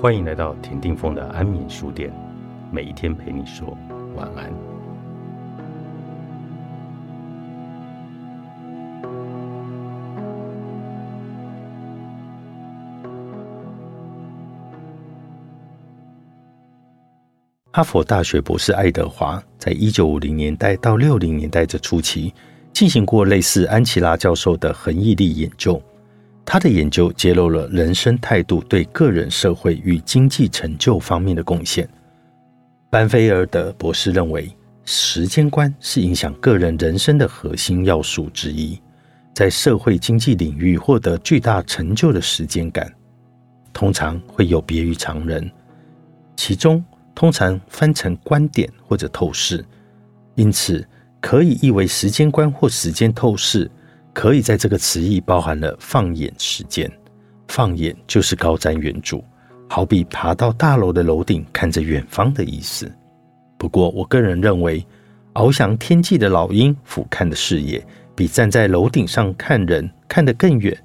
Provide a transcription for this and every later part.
欢迎来到田定峰的安眠书店，每一天陪你说晚安。哈佛大学博士爱德华在一九五零年代到六零年代这初期，进行过类似安琪拉教授的恒毅力研究。他的研究揭露了人生态度对个人、社会与经济成就方面的贡献。班菲尔德博士认为，时间观是影响个人人生的核心要素之一。在社会经济领域获得巨大成就的时间感，通常会有别于常人。其中通常翻成观点或者透视，因此可以译为时间观或时间透视。可以在这个词义包含了放眼时间，放眼就是高瞻远瞩，好比爬到大楼的楼顶看着远方的意思。不过，我个人认为，翱翔天际的老鹰俯瞰的视野，比站在楼顶上看人看得更远。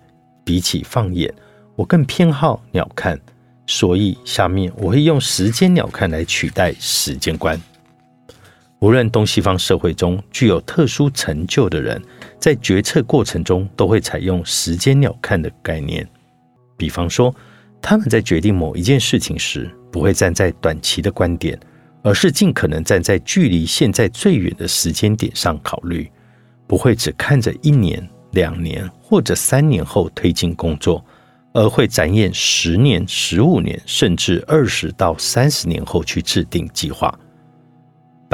比起放眼，我更偏好鸟瞰，所以下面我会用时间鸟瞰来取代时间观。无论东西方社会中具有特殊成就的人，在决策过程中都会采用时间鸟瞰的概念。比方说，他们在决定某一件事情时，不会站在短期的观点，而是尽可能站在距离现在最远的时间点上考虑，不会只看着一年、两年或者三年后推进工作，而会展眼十年、十五年，甚至二十到三十年后去制定计划。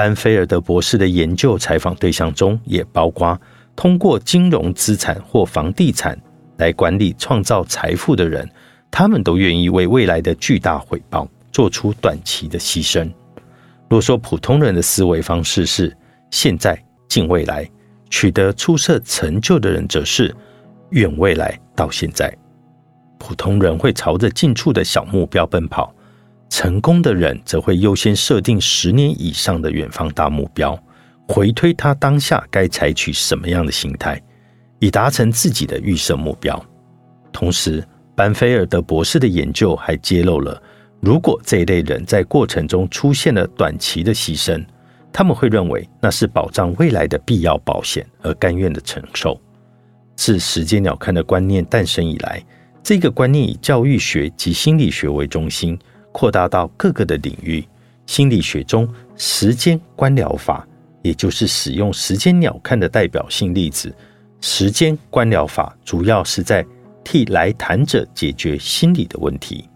班菲尔德博士的研究采访对象中，也包括通过金融资产或房地产来管理创造财富的人，他们都愿意为未来的巨大回报做出短期的牺牲。若说普通人的思维方式是现在近未来，取得出色成就的人则是远未来到现在。普通人会朝着近处的小目标奔跑。成功的人则会优先设定十年以上的远方大目标，回推他当下该采取什么样的心态，以达成自己的预设目标。同时，班菲尔德博士的研究还揭露了，如果这一类人在过程中出现了短期的牺牲，他们会认为那是保障未来的必要保险，而甘愿的承受。自时间鸟瞰的观念诞生以来，这个观念以教育学及心理学为中心。扩大到各个的领域，心理学中时间观疗法，也就是使用时间鸟瞰的代表性例子。时间观疗法主要是在替来谈者解决心理的问题。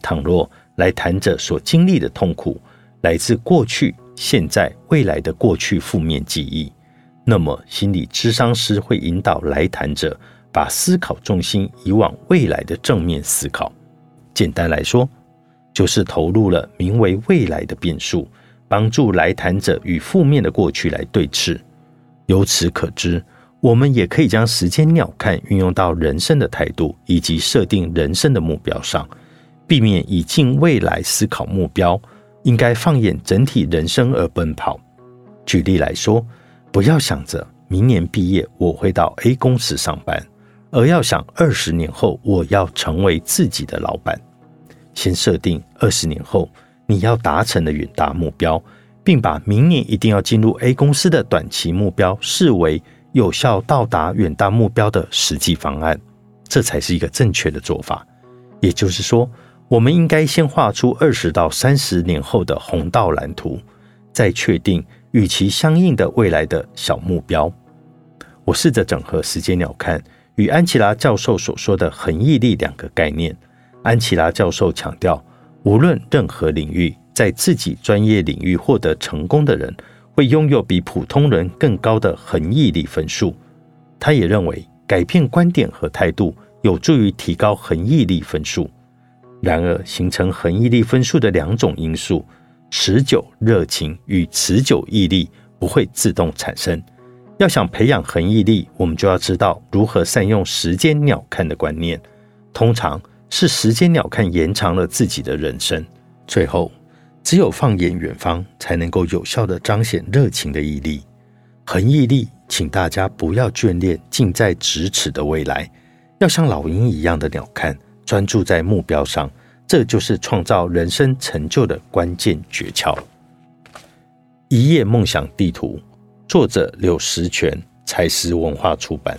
倘若来谈者所经历的痛苦来自过去、现在、未来的过去负面记忆，那么心理咨商师会引导来谈者把思考重心移往未来的正面思考。简单来说，就是投入了名为未来的变数，帮助来谈者与负面的过去来对峙。由此可知，我们也可以将时间鸟瞰运用到人生的态度以及设定人生的目标上，避免以近未来思考目标，应该放眼整体人生而奔跑。举例来说，不要想着明年毕业我会到 A 公司上班，而要想二十年后我要成为自己的老板。先设定二十年后你要达成的远大目标，并把明年一定要进入 A 公司的短期目标视为有效到达远大目标的实际方案，这才是一个正确的做法。也就是说，我们应该先画出二十到三十年后的宏道蓝图，再确定与其相应的未来的小目标。我试着整合时间鸟瞰与安琪拉教授所说的恒毅力两个概念。安琪拉教授强调，无论任何领域，在自己专业领域获得成功的人，会拥有比普通人更高的恒毅力分数。他也认为，改变观点和态度有助于提高恒毅力分数。然而，形成恒毅力分数的两种因素——持久热情与持久毅力，不会自动产生。要想培养恒毅力，我们就要知道如何善用时间鸟瞰的观念。通常。是时间鸟瞰延长了自己的人生。最后，只有放眼远方，才能够有效的彰显热情的毅力、恒毅力。请大家不要眷恋近在咫尺的未来，要像老鹰一样的鸟瞰，专注在目标上，这就是创造人生成就的关键诀窍。一页梦想地图，作者柳石泉，财思文化出版。